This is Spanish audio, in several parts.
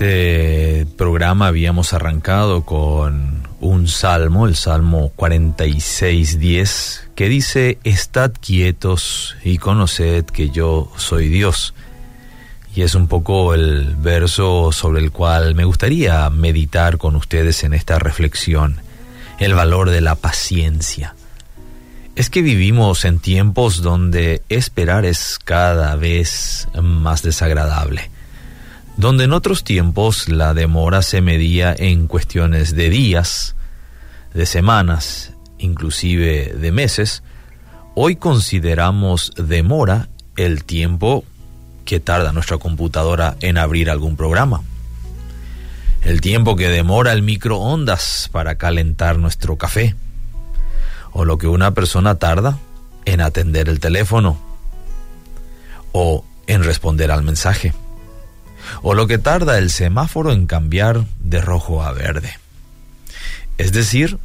Este programa habíamos arrancado con un salmo, el Salmo 46.10, que dice, Estad quietos y conoced que yo soy Dios. Y es un poco el verso sobre el cual me gustaría meditar con ustedes en esta reflexión, el valor de la paciencia. Es que vivimos en tiempos donde esperar es cada vez más desagradable donde en otros tiempos la demora se medía en cuestiones de días, de semanas, inclusive de meses, hoy consideramos demora el tiempo que tarda nuestra computadora en abrir algún programa, el tiempo que demora el microondas para calentar nuestro café, o lo que una persona tarda en atender el teléfono, o en responder al mensaje o lo que tarda el semáforo en cambiar de rojo a verde. Es decir,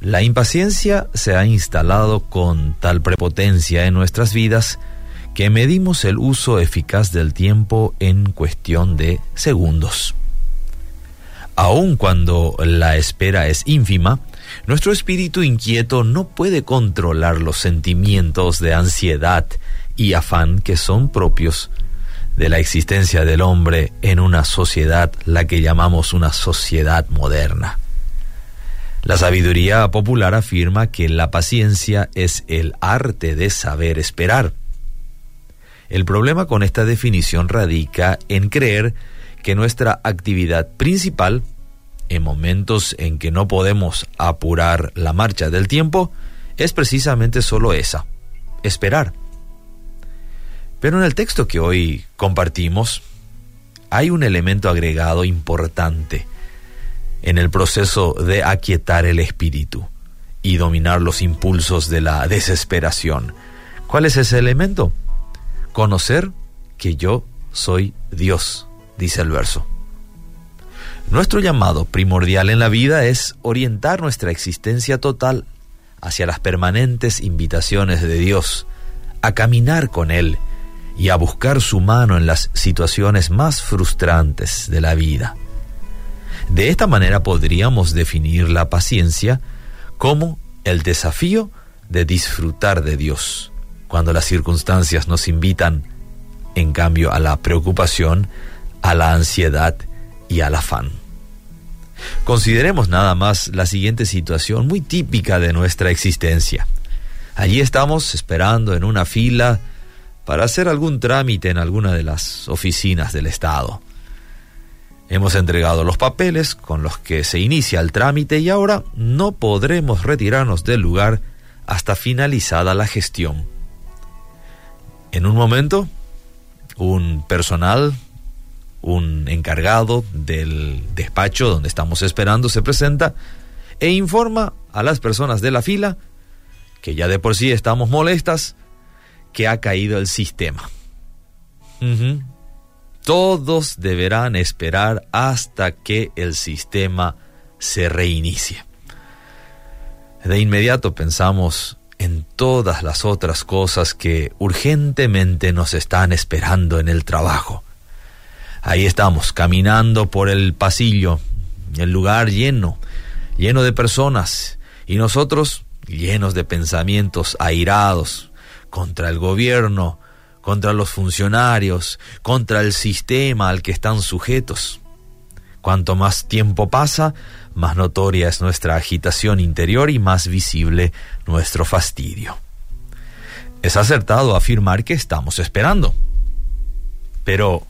la impaciencia se ha instalado con tal prepotencia en nuestras vidas que medimos el uso eficaz del tiempo en cuestión de segundos. Aun cuando la espera es ínfima, nuestro espíritu inquieto no puede controlar los sentimientos de ansiedad y afán que son propios de la existencia del hombre en una sociedad, la que llamamos una sociedad moderna. La sabiduría popular afirma que la paciencia es el arte de saber esperar. El problema con esta definición radica en creer que nuestra actividad principal, en momentos en que no podemos apurar la marcha del tiempo, es precisamente solo esa, esperar. Pero en el texto que hoy compartimos hay un elemento agregado importante en el proceso de aquietar el espíritu y dominar los impulsos de la desesperación. ¿Cuál es ese elemento? Conocer que yo soy Dios, dice el verso. Nuestro llamado primordial en la vida es orientar nuestra existencia total hacia las permanentes invitaciones de Dios, a caminar con Él y a buscar su mano en las situaciones más frustrantes de la vida. De esta manera podríamos definir la paciencia como el desafío de disfrutar de Dios, cuando las circunstancias nos invitan, en cambio, a la preocupación, a la ansiedad y al afán. Consideremos nada más la siguiente situación muy típica de nuestra existencia. Allí estamos esperando en una fila para hacer algún trámite en alguna de las oficinas del Estado. Hemos entregado los papeles con los que se inicia el trámite y ahora no podremos retirarnos del lugar hasta finalizada la gestión. En un momento, un personal, un encargado del despacho donde estamos esperando se presenta e informa a las personas de la fila que ya de por sí estamos molestas que ha caído el sistema. Todos deberán esperar hasta que el sistema se reinicie. De inmediato pensamos en todas las otras cosas que urgentemente nos están esperando en el trabajo. Ahí estamos, caminando por el pasillo, el lugar lleno, lleno de personas, y nosotros llenos de pensamientos airados, contra el gobierno, contra los funcionarios, contra el sistema al que están sujetos. Cuanto más tiempo pasa, más notoria es nuestra agitación interior y más visible nuestro fastidio. Es acertado afirmar que estamos esperando, pero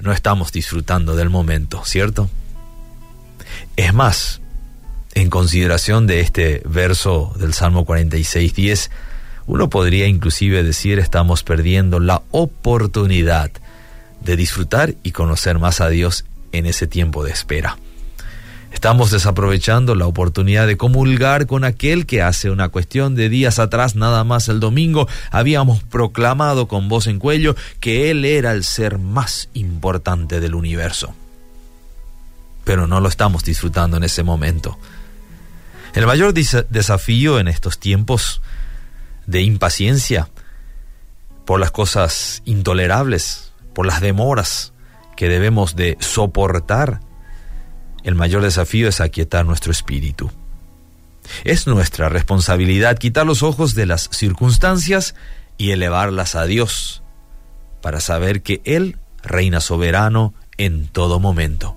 no estamos disfrutando del momento, ¿cierto? Es más, en consideración de este verso del Salmo 46.10, uno podría inclusive decir estamos perdiendo la oportunidad de disfrutar y conocer más a Dios en ese tiempo de espera. Estamos desaprovechando la oportunidad de comulgar con aquel que hace una cuestión de días atrás, nada más el domingo, habíamos proclamado con voz en cuello que Él era el ser más importante del universo. Pero no lo estamos disfrutando en ese momento. El mayor desafío en estos tiempos de impaciencia por las cosas intolerables, por las demoras que debemos de soportar, el mayor desafío es aquietar nuestro espíritu. Es nuestra responsabilidad quitar los ojos de las circunstancias y elevarlas a Dios, para saber que Él reina soberano en todo momento.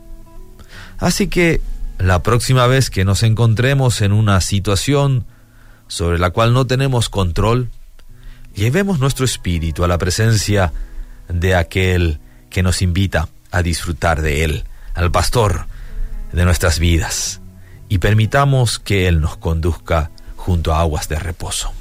Así que la próxima vez que nos encontremos en una situación sobre la cual no tenemos control, llevemos nuestro espíritu a la presencia de aquel que nos invita a disfrutar de Él, al pastor de nuestras vidas, y permitamos que Él nos conduzca junto a aguas de reposo.